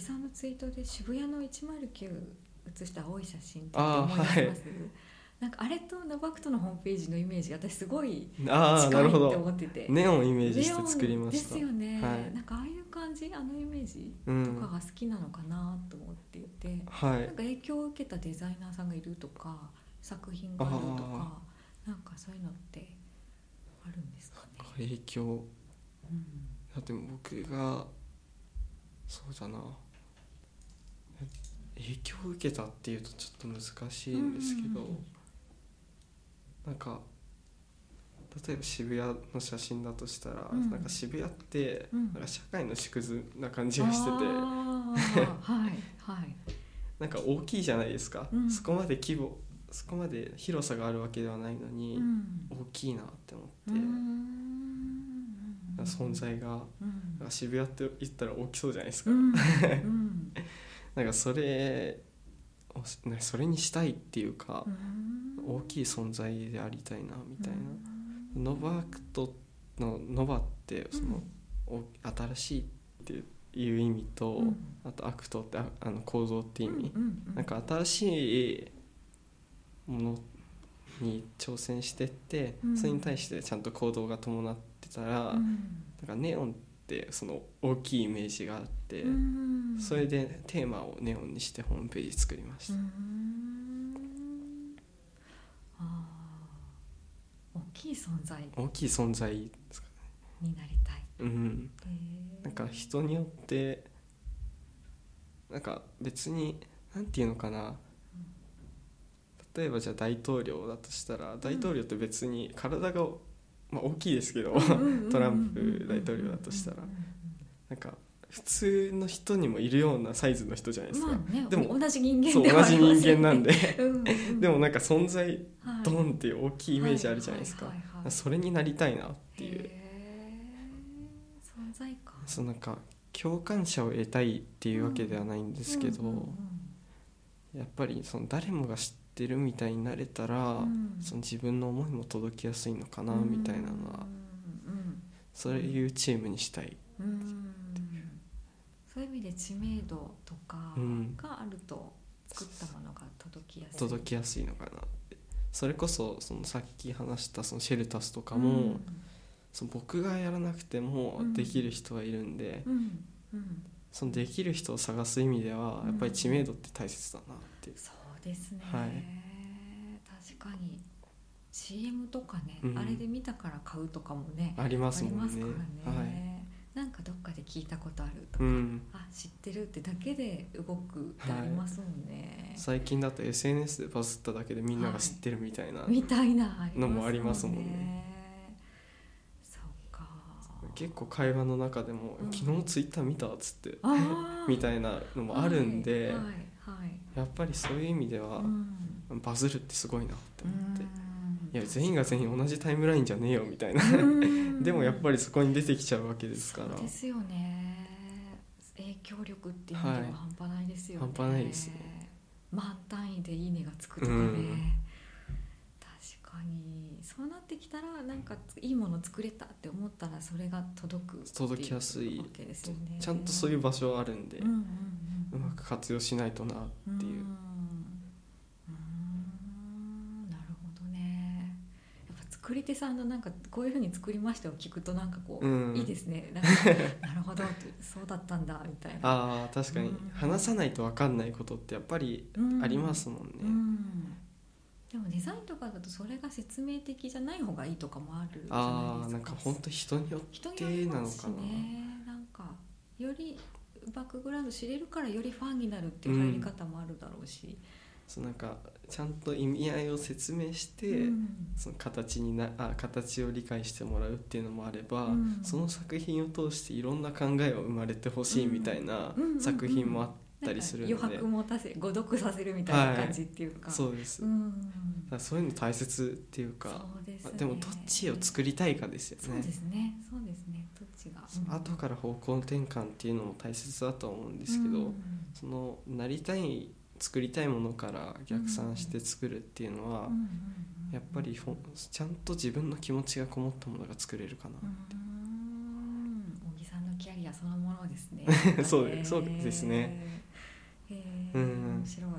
木さんのツイートで渋谷の109写した青い写真って思い出します、なんかあれとノバクトのホームページのイメージ私すごい近いってど思ってて。ネオンイメージして作りました。ですよね、はい。なんかああいう感じあのイメージうんとかが好きなのかなと思っていて、はい。なんか影響を受けたデザイナーさんがいるとか作品があるとかなんかそういうのってあるんですかね、影響。うん。だって僕がそうだな。え影響を受けたっていうとちょっと難しいんですけど、うんうんうん。なんか例えば渋谷の写真だとしたら、うん。なんか渋谷ってうん。なんか社会の縮図な感じがしてて、はいはい。なんか大きいじゃないですか、うん。そこまで規模そこまで広さがあるわけではないのに、うん。大きいなって思うって、ん存在が渋谷って言ったら大きそうじゃないですか、なんかそれそれにしたいっていうかう、ん。大きい存在でありたいなみたいな、ノバクトのノバってその、お新しいっていう意味と、うん。あとアクトってああの構造って意味、うんうんなんか新しいものに挑戦してって、うん。それに対してちゃんと行動が伴ってたら、うん。なんかネオンってその大きいイメージがあって、うん。それでテーマをネオンにしてホームページ作りました、うん。あー。大きい存在。大きい存在ですかになりたい。うん。なんか人によってなんか別になんていうのかな。例えばじゃあ大統領だとしたら大統領って別に体が、まあ、大きいですけどトランプ大統領だとしたら。なんか普通の人にもいるようなサイズの人じゃないですか、まあねでも同じ人間そうでは同じ人間なんで。うんうんでもなんか存在はい。ドンっていう大きいイメージあるじゃないですか。それになりたいなっていう。存在感。そうなんか共感者を得たいっていうわけではないんですけど、うんうんやっぱりその誰もが知ってるみたいになれたら、うん。その自分の思いも届きやすいのかなうん。みたいなのは、うんそういうチームにしたい、うんうん。そういう意味で知名度とかうんがあると作ったものが届きやすい。届きやすいのかなって。それこそそのさっき話したそのシェルタスとかも、うん。その僕がやらなくてもうん。できる人はいるんで、そのできる人を探す意味ではやっぱり知名度って大切だなって。いう、そうですね、はい。確かに。CM とかね、うん。あれで見たから買うとかもねありますもんね。ますからね、はい。なんかどっかで聞いたことあるとか、うん、あ知ってるってだけで動くってありますもんね、最近だと SNS でバズっただけでみんなが知ってるみたいな、みたいなのもありますもんね。そうか。結構会話の中でも「うん。昨日ツイッター見た?」っつって みたいなのもあるんで、はいはいはいやっぱりそういう意味では、うん。バズるってすごいなって思って、うん。いや全員が全員同じタイムラインじゃねえよみたいな、うん。でもやっぱりそこに出てきちゃうわけですから。そうですよね。影響力っていう意味では半端ないですよね、半端ないですね万単位でいいねがつくとかね、うん。確かにそうなってきたらなんかいいもの作れたって思ったらそれが届く届きやすい。わけですよね。ちゃんとそういう場所はあるんで、うんうんうんうまく活用しないとなっていう、ん。うん。なるほどね。やっぱ作り手さんのなんかこういうふうに作りましたを聞くとなんかこう、うん。いいですね。なんか なるほどそうだったんだみたいな。ああ確かに。うん。話さないと分かんないことってやっぱりありますもんね、うんでもデザインとかだとそれが説明的じゃない方がいいとかもあるじゃああないですか。なんか本当人によってなのかな、ね。なんかよりバックグラウンド知れるからよりファンになるっていう入り方もあるだろうし、そうなんかちゃんと意味合いを説明して、うん。その形になあ形を理解してもらうっていうのもあれば、うん。その作品を通していろんな考えを生まれてほしいみたいなうん。うん。うん。うん。作品もあったりするんで、余白持たせ誤読させるみたいな感じっていうか、そうです、だうんそういうの大切っていうかそうですね。まあでもどっちを作りたいかですよそうねですね。そうですね。どっちが、その後から方向転換っていうのも大切だと思うんですけど、うん。そのなりたい作りたいものから逆算して作るっていうのは、うんうんうんやっぱりほんちゃんと自分の気持ちがこもったものが作れるかな、うん。小木さんのキャリアそのものですね。そうでそうですねへえうん。面白い。面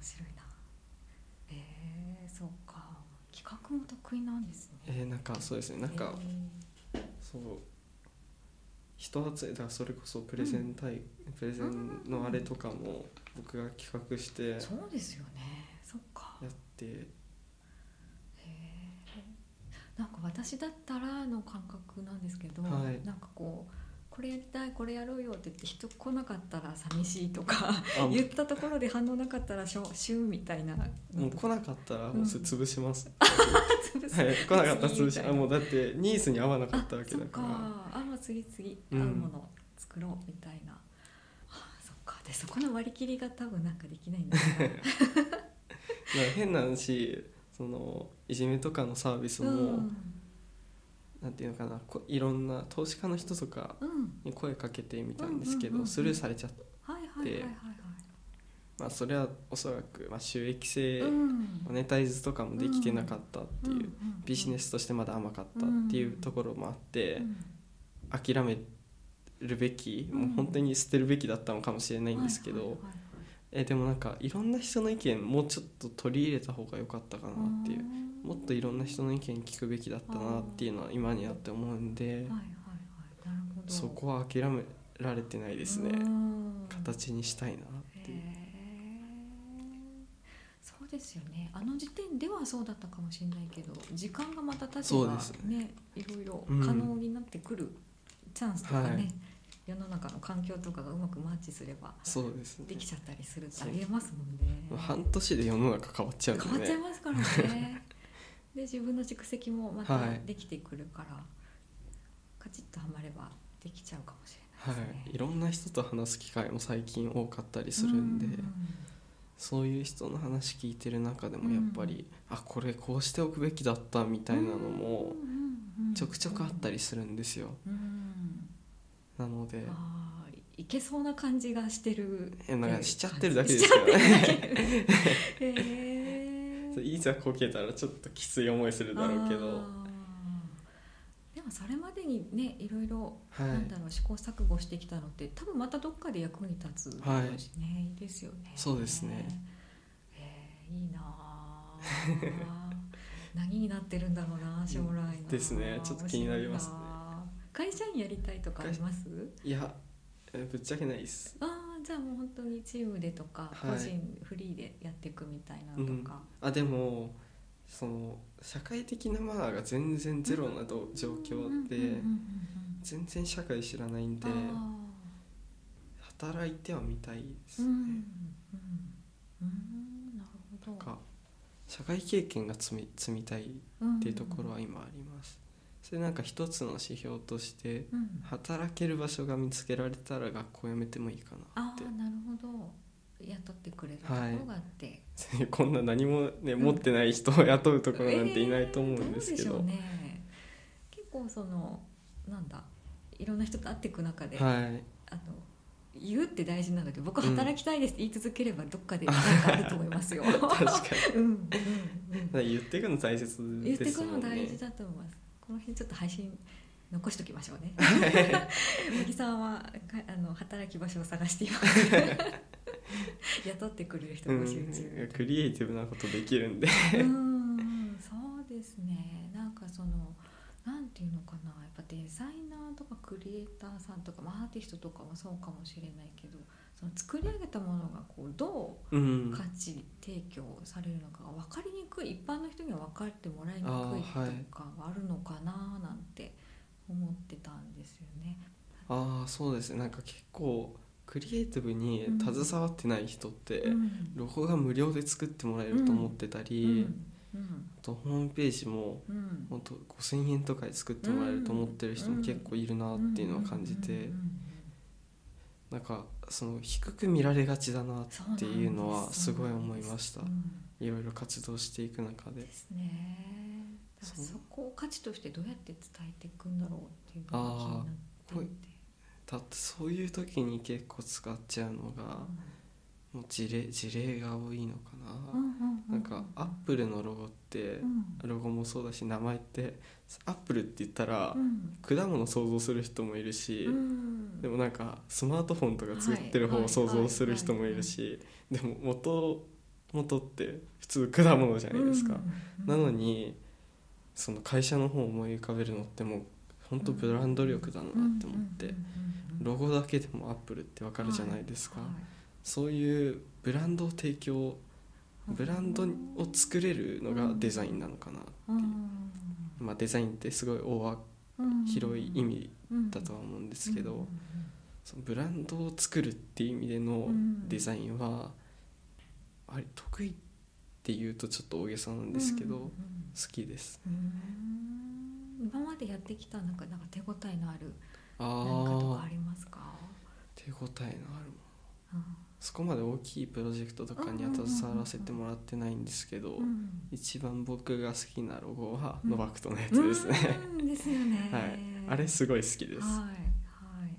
白いな。えー、そうか。企画も得意なんですね。えーなんかそうですね。なんかへそう。人集めだからそれこそプレゼン対、プレゼンのあれとかも僕が企画してやーそうですよね。そっか。って。へえなんか私だったらの感覚なんですけど、はい。なんかこうこれやりたいこれやろうよって言って人来なかったら寂しいとかあ言ったところで反応なかったらしょシューみたいな。もう来なかったらもうそれ潰します、潰す。はい来なかったら潰しあもうだってニーズに合わなかったわけあそっか。だからあもう次次うん。合うもの作ろうみたいな、あそっか。でそこの割り切りが多分なんかできないんだけど。変な話そのいじめとかのサービスも、うんなんていうのかなこいろんな投資家の人とかうん。に声かけてみたんですけど、スルーされちゃって、まあ、それはおそらく、まあ、収益性、うん。マネタイズとかもできてなかったっていう、ビジネスとしてまだ甘かったっていうところもあって、うん諦めるべき、うん。もう本当に捨てるべきだったのかもしれないんですけど、えでもなんかいろんな人の意見もうちょっと取り入れた方が良かったかなっていうもっといろんな人の意見聞くべきだったなっていうのは今になって思うんではいはいはいなるほど。そこは諦められてないですね。うん。形にしたいなっていう。そうですよね。あの時点ではそうだったかもしれないけど時間がまた経てばねね。いろいろうん。可能になってくるチャンスとかね、はい。世の中の環境とかがうまくマッチすればそうですね。できちゃったりするってありえますもんね。半年で世の中変わっちゃうんで変わっちゃいねますからねで自分の蓄積もまたはい。できてくるから、カチッとはまればできちゃうかもしはれないですね、い。いろんな人と話す機会も最近多かったりするんで、うそういう人の話聞いてる中でもやっぱり、あこれこうしておくべきだったみたいなのもちょくちょくあったりするんですよ。うん。なのでいけそうな感じがしてる。えなんかしちゃってるだけですからね へえいざこけたらちょっときつい思いするだろうけど。でもそれまでにねいろいろ、はい。なんだろう試行錯誤してきたのって多分またどっかで役に立つだろうしね、い、いですよね。そうですね。へえいいなあ 何になってるんだろうな将来なですね。ちょっと気になりますね。会社員やりたいとかあります？いやえぶっちゃけないです。ああじゃあもう本当にチームでとか、はい。個人フリーでやっていくみたいなのとか、あでもその社会的なマナーが全然ゼロなど状況でうんうんうんうん全然社会知らないんであ働いてはみたいですね、社会経験が積み積みたいっていうところは今ありますそれなんか一つの指標としてうん。働ける場所が見つけられたら学校辞めてもいいかなって。ああなるほど。雇ってくれるところがあって、こんな何もね持ってない人を雇うところなんていないと思うんですけど、えーうでしょうね。結構そのなんだいろんな人と会っていく中で、はい。あの言うって大事なんだけど僕うん。働きたいですって言い続ければどっかで 何かあると思いますよ。確かに。うんうんうん。だから言っていくの大切言ってくですもんね。の大事だと思います。この辺ちょっと配信残しときましょうね。小木さんはかあの働き場所を探しています。雇ってくれる人うん募集中。クリエイティブなことできるんでうん、そうですね。なんかそのなんていうのかな、やっぱデザイナーとかクリエイターさんとか、まあアーティストとかもそうかもしれないけど、その作り上げたものがこうどううん。価値提供されるのかが分かりにくい一般の人には分かってもらいにくいとかがあるのかななんて思ってたんですよね。ああそうですね。なんか結構クリエイティブに携わってない人って、うんロゴが無料で作ってもらえると思ってたり、うん。あとホームページもうん。うん本当5000円とかで作ってもらえると思ってる人も結構いるなっていうのは感じて、うんなんかその低く見られがちだなっていうのはすごい思いました。いろいろ活動していく中で。ですね。だからそこを価値としてどうやって伝えていくんだろうっていうのが気になっていて。だってそういう時に結構使っちゃうのがもう事例事例が多いのかな、うんうんうん。なんかアップルのロゴってうん。ロゴもそうだし名前ってアップルって言ったらうん。果物想像する人もいるし、うん。でもなんかスマートフォンとか作ってる方はい。を想像する人もいるしでも元元って普通果物じゃないですか、うん。なのにその会社の方を思い浮かべるのってもう本当ブランド力だなって思って、ロゴだけでもアップルってわかるじゃないですか、はいそういうブランドを提供ブランドを作れるのがデザインなのかな、う。ん。まあ、デザインってすごい大広い意味うんだとは思うんですけど、うん。そのブランドを作るっていう意味でのうん。デザインは、あれ得意っていうとちょっと大げさなんですけど、好きです。うん。今までやってきたなんかなんか手応えのあるあなんかとかあありますか、手応えのあるもの。うんそこまで大きいプロジェクトとかには携わらせてもらってないんですけど、うん。一番僕が好きなロゴはうんノバクトのやつですね、うん。ですよね。はい。あれすごい好きです、はい。はい。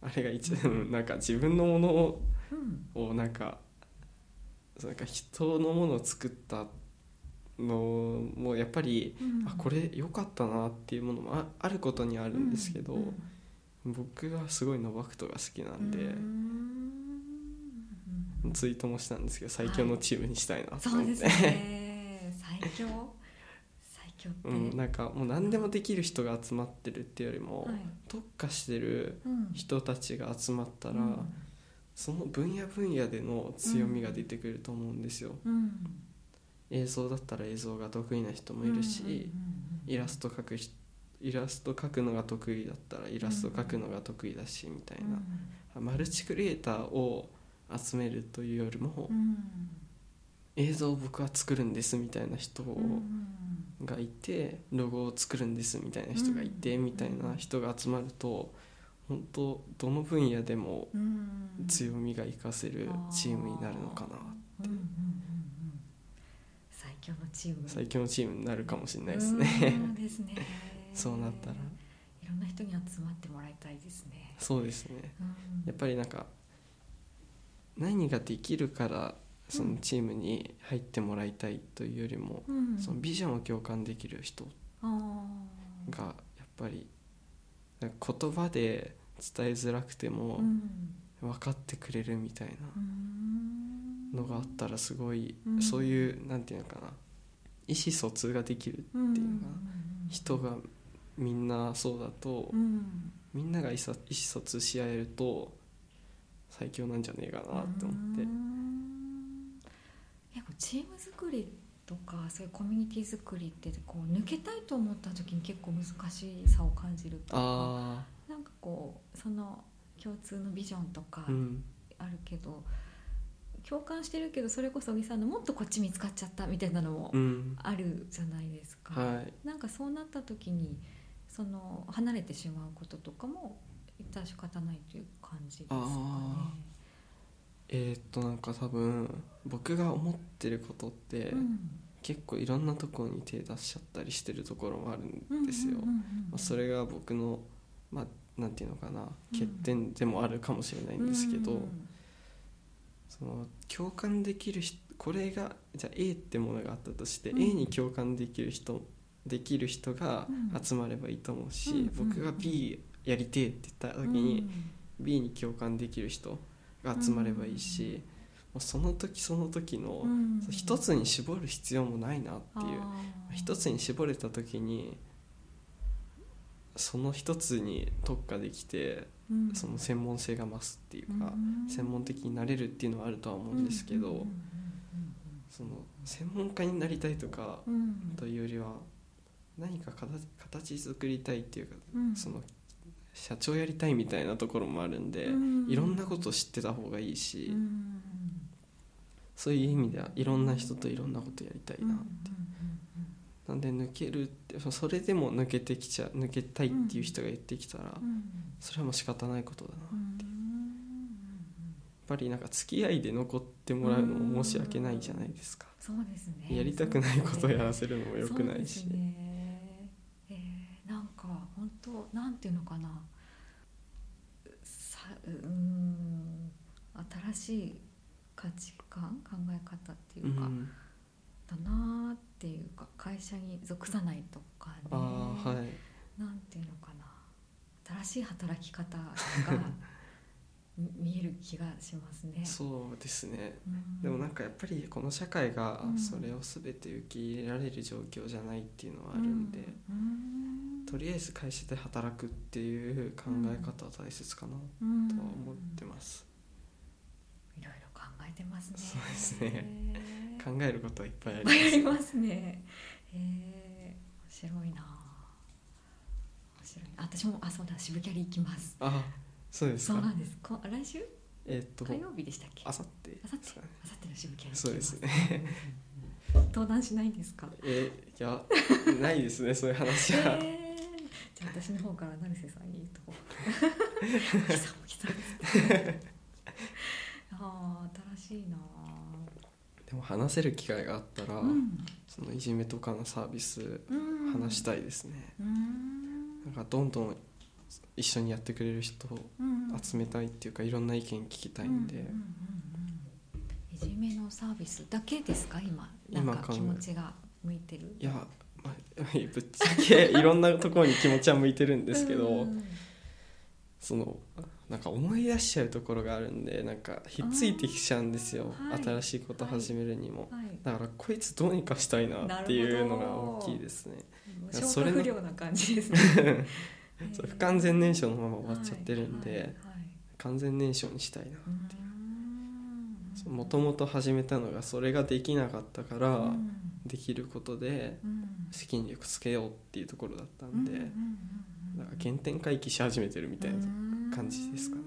あれが一番なんか自分のものをうん。をなんかなんか人のものを作ったのもやっぱり、うん。あこれ良かったなっていうものもああることにはあるんですけど、うん。僕がすごいノバクトが好きなんで、うんツイートもしたんですけど最強のチームにしたいなと思って、そうですね。最強？最強って？うん、なんかもう何でもできる人が集まってるっていうよりも、はい。特化してるうん。人たちが集まったら、うん。その分野分野での強みが出てくると思うんですよ、うん。映像だったら映像が得意な人もいるし、イラスト描く人イラスト描くのが得意だったらイラスト描くのが得意だしみたいな、マルチクリエイターを集めるというよりも、うん。映像を僕は作るんですみたいな人うんがいてロゴを作るんですみたいな人がいてうんみたいな人が集まると本当どの分野でもうん強みが活かせるチームになるのかなうんうんうんうん。最強のチーム。最強のチームになるかもしれないですね。うんですね。そうなったら。いろんな人に集まってもらいたいですね。そうですね。うん。やっぱりなんか何ができるからそのチームに入ってもらいたいというよりもうん。そのビジョンを共感できる人がやっぱり言葉で伝えづらくてもうん。分かってくれるみたいうん。なのがあったらすごいうん。そういうなんていうのかな意思疎通ができるっていうのかな。人がみんなそうだとうん。みんなが意思疎通し合えると最強なんじゃねえかなって思って。うん。結構チーム作りとかそういうコミュニティ作りってこう抜けたいと思った時に結構難しさを感じるとかあなんかこうその共通のビジョンとかあるけど、共感してるけどそれこそ小木さんのもっとこっち見つかっちゃったみたいなのもうん。あるじゃないですか。はい。なんかそうなった時にその離れてしまうこととかも致し方ないという感じですかね。あえーっとなんか多分僕が思ってることってうん。結構いろんなところに手出しちゃったりしてるところもあるんですよ。それが僕のまあなんていうのかな欠点でもあるかもしれないんですけど、うんその共感できる人これがじゃあ A ってものがあったとして、うん。A に共感できる人できる人がうん。集まればいいと思うし、うん。僕が B やりてえって言った時に、B に共感できる人が集まればいいし、もうその時その時のうん。一つに絞る必要もないなっていう。一つに絞れた時にその一つに特化できてうん。その専門性が増すっていうかうん。専門的になれるっていうのはあるとは思うんですけどうん。うんその専門家になりたいとかうん。うんというよりは何か形形作りたいっていうかうん。その社長やりたいみたいなところもあるんでうん。いろんなことを知ってた方がいいしうん。そういう意味ではいろんな人といろんなことやりたいなって。なんで抜けるってそそれでも抜けてきちゃ抜けたいっていう人が言ってきたらそれはもう仕方ないことだなやっう。ん。ぱりなんか付き合いで残ってもらうのも申し訳ないじゃないですか。そうですね。やりたくないことをやらせるのも良くないしそうですねえーなんか本当なんていうのかな。さうーん新しい価値観考え方っていうか、うん。だなーっていうか会社に属さないとかね。はい。なんていうのかな。新しい働き方がみ 見える気がしますね。そうですね。うん。でもなんかやっぱりこの社会がうん。それを全て受け入れられる状況じゃないっていうのはあるんで、うんとりあえず会社で働くっていう考え方は大切かなうんとは思ってます、いろいろ考えてますね。そうですね考えることはいっぱいありますね。えー、面白いな。面白いな。私もあそうだ渋キャリ行きます。あそうですかそうなんです。こ来週？えっと火曜日でしたっけ？あさってあさってあさっての渋キャリそうですね登壇しないんですか？えいやないですねそういう話は、えーじゃあ私の方から成瀬さんにとおひさおひさああ新しいなでも話せる機会があったら、うん。そのいじめとかのサービスうん。話したいですね、うん。なんかどんどん一緒にやってくれる人をうん集めたいっていうかいろんな意見聞きたいんで、うんうんうんうんいじめのサービスだけですか？今なんか気持ちが向いてる。いや、まあ、ぶっちゃけいろんなところに気持ちは向いてるんですけど、うん。そのなんか思い出しちゃうところがあるんでなんかひっついてきちゃうんですよ、新しいこと始めるにも、はい。だからこいつどうにかしたいなっていうのが大きいですね。やそれ不良な感じですね。不完全燃焼のまま終わっちゃってるんで、はい。はい。はい完全燃焼にしたいなう。ん。もともと始めたのがそれができなかったから、うんできることでうん。資金力つけようっていうところだったんで、だから原点回帰し始めてるみたいな感じですかね。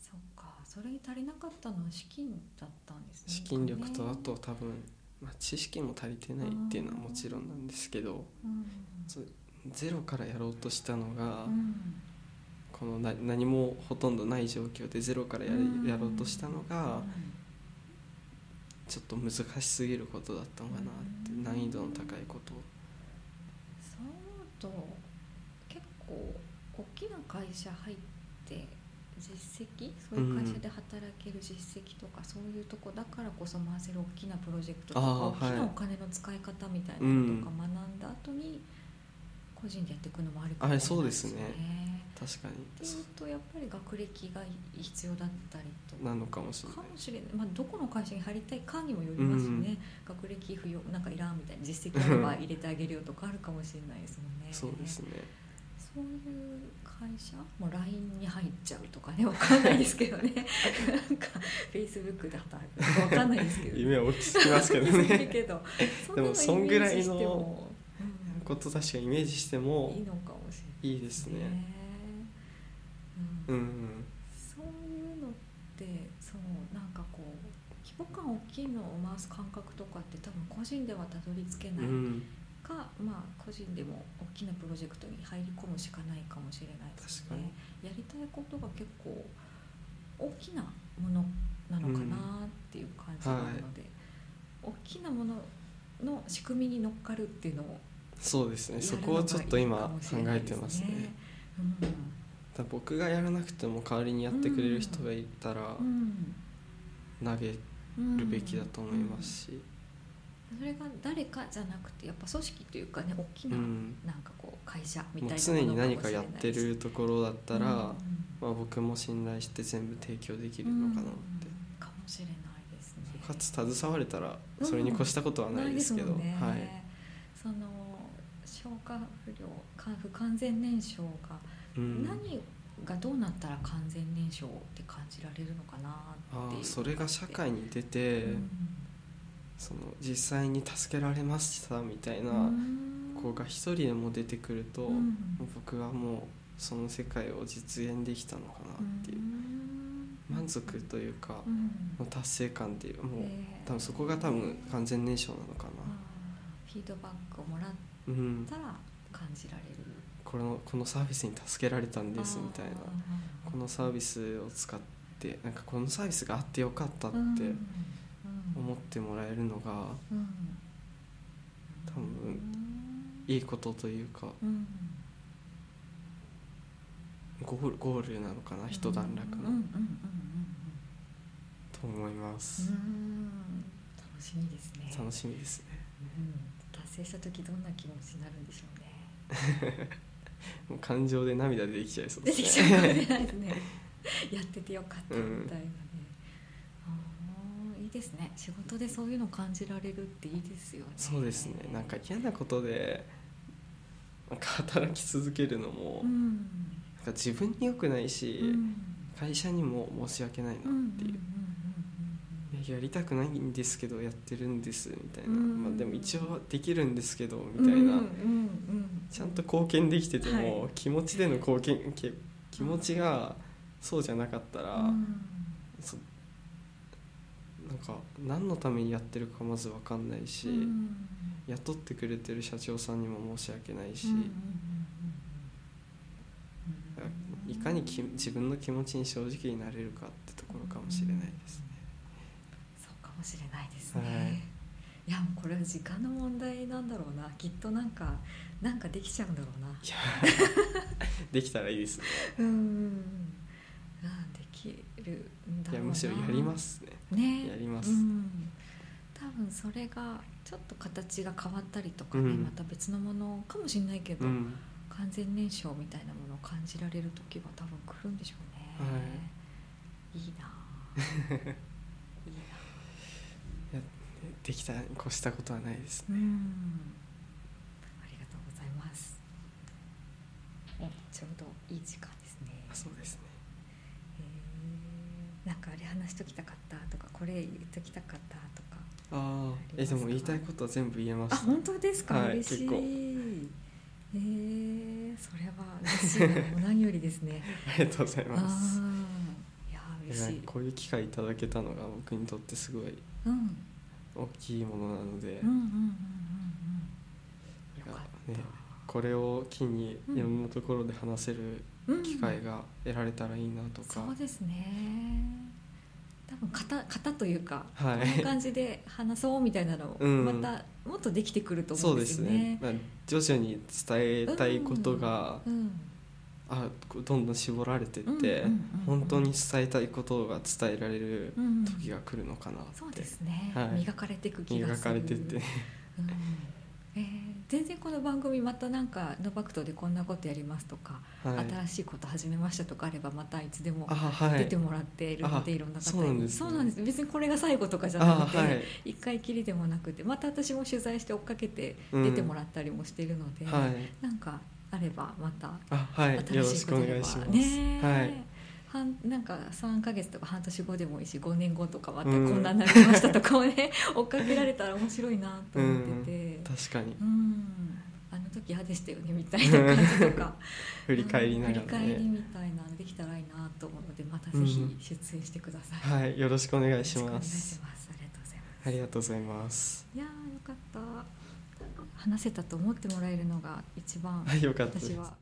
そっか。それに足りなかったのは資金だったんですね。資金力とあと多分、まあ、知識も足りてないっていうのはもちろんなんですけどゼロからやろうとしたのが、うん。このな何もほとんどない状況でゼロからやうん。やろうとしたのがうんちょっと難しすぎることだったのかなってうん。難易度の高いことを。そうと結構大きな会社入って実績そういう会社で働ける実績とか、そういうとこだからこそ回せる大きなプロジェクトとか大きはないお金の使い方みたいなのとか学んだ後に個人でやっていくのもありかもしれないあそうですね。ね。確かに。とやっぱり学歴が必要だったりとなのかもしれない。かもしれない、まあ、どこの会社に入りたいかにもよりますしね、学歴不要なんかいらんみたいな実績あれば入れてあげるよとかあるかもしれないですもんね。そうですね。そういう会社もう LINE に入っちゃうとかねわかんないですけどね。なんか Facebook で働くとかわかんないですけど 夢は大きすぎますけどね。けどでもそんぐらいのこと確かにイメージしてもいいのかもしれないいいですね。ううん。んそういうのってそうなんかこう規模感大きいのを回す感覚とかって多分個人ではたどり着けないうん。か、まあ個人でも大きなプロジェクトに入り込むしかないかもしれないですよね。やりたいことが結構大きなものなのかなっていう感じなので、大きなものの仕組みに乗っかるっていうのをそうですね。そこをちょっと今考えてますね。うん。僕がやらなくても代わりにやってくれる人がいたらうん。投げうんるべきだと思いますし。それが誰かじゃなくてやっぱ組織というかね大きな、うん。なんかこう会社みたいなもう常に何かもしれないやってるところだったら、うんまあ、僕も信頼して全部提供できるのかなって、うんかもしれないですね。かつ携われたらそれに越したことはないですけど、ないですもんね。はい、その消化不良か不完全燃焼がうん、何がどうなったら完全燃焼って感じられるのかなってそれが社会に出て、うん。その実際に助けられましたみたいなうん。子が一人でも出てくると、うん。僕はもうその世界を実現できたのかなっていう、満足というか、うん。もう達成感っていうもう、えー。多分そこが多分完全燃焼なのかな、フィードバックをもらっうん、たら感じられるこのこのサービスに助けられたんですみたいな。このサービスを使ってなんかこのサービスがあってよかったってうん。思ってもらえるのがうん。多分いいことというかうん。ゴールゴールなのかな一段落の、うん。うん。うん。うん。と思います、うんうん。楽しみですね。楽しみですね。うん達成した時どんな気持ちになるんでしょうね。もう感情で涙出てきちゃいそう出ですね。てきちゃうかもしれないですね。やっててよかったみうんたいなね、ああいいですね。仕事でそういうの感じられるっていいですよね。そうですね。なんか嫌なことでなんか働き続けるのも、うん。なんか自分に良くないし、うん。会社にも申し訳ないなっていう、うんうんうんややりたくないんですけどやってるんですみたいな、うん。まあ、でも一応できるんですけどみうんたいな、ちゃんと貢献できてても、はい気持ちでの貢献け気持ちがそうじゃなかったら、うん。そなんか何のためにやってるかまず分かんないし、うん。雇ってくれてる社長さんにも申し訳ないし、いかにき自分の気持ちに正直になれるかってところかもしれないですもしれないですね、はい。い、やもうこれは時間の問題なんだろうな。きっとなんかなんかできちゃうんだろうな。できたらいいですね。うん。あできるんだろうな。いやむしろやりますね。ね。やります。うん、多分それがちょっと形が変わったりとかね、うん。また別のものかもしれないけど、うん、完全燃焼みたいなものを感じられる時は多分来るんでしょうね、い、いなあ いいなできたに越したことはないですね。うん。ありがとうございます。おちょうどいい時間ですね。あそうですね。へーなんかあれ話しときたかったとかこれ言っときたかったとか。ああ、えでも言いたいことは全部言えました。あ本当ですか、はい嬉しい。えー、それは嬉しいなもう何よりですね。ありがとうございあます。いや嬉しい。こういう機会いただけたのが僕にとってすごいうん大きいものなので、これを機にうんいろんなところで話せるうん。機会が得られたらいいなとか、そうですね。多分型型というか、はい。こんな感じで話そうみたいなのうん。またもっとできてくると思そうんですよね。すね、まあ、徐々に伝えたいことが、うんあどんどん絞られてって、うんうんうんうん。本当に伝えたいことが伝えられるうん時が来るのかなって、そうですね、はい。磨かれていく気が磨する。かれてって。うん。えー全然この番組またなんかノバクトでこんなことやりますとか、はい。新しいこと始めましたとかあればまたいつでも出てもらっているので、あい、ろんな方そうなんですね。そうなんです。別にこれが最後とかじゃなくて、あはい。一回きりでもなくてまた私も取材して追っかけてうん出てもらったりもしているので、はい。なんかあればまたあはいよろしくお新しいことで願い。します、ねはい半なんか3ヶ月とか半年後でもいいし5年後とかまたこうん。んなになりましたとかをね 追っかけられたら面白いなと思ってて。確かに。うん。あの時嫌でしたよねみたいな感じとか。振り返りながらうん振り返りねみたいなのできたらいいなと思うのでまたぜひ出演してください、はいよろしくお願いします。ありがとうございます。ありがとうございます。いやーよかった話せたと思ってもらえるのが一番私は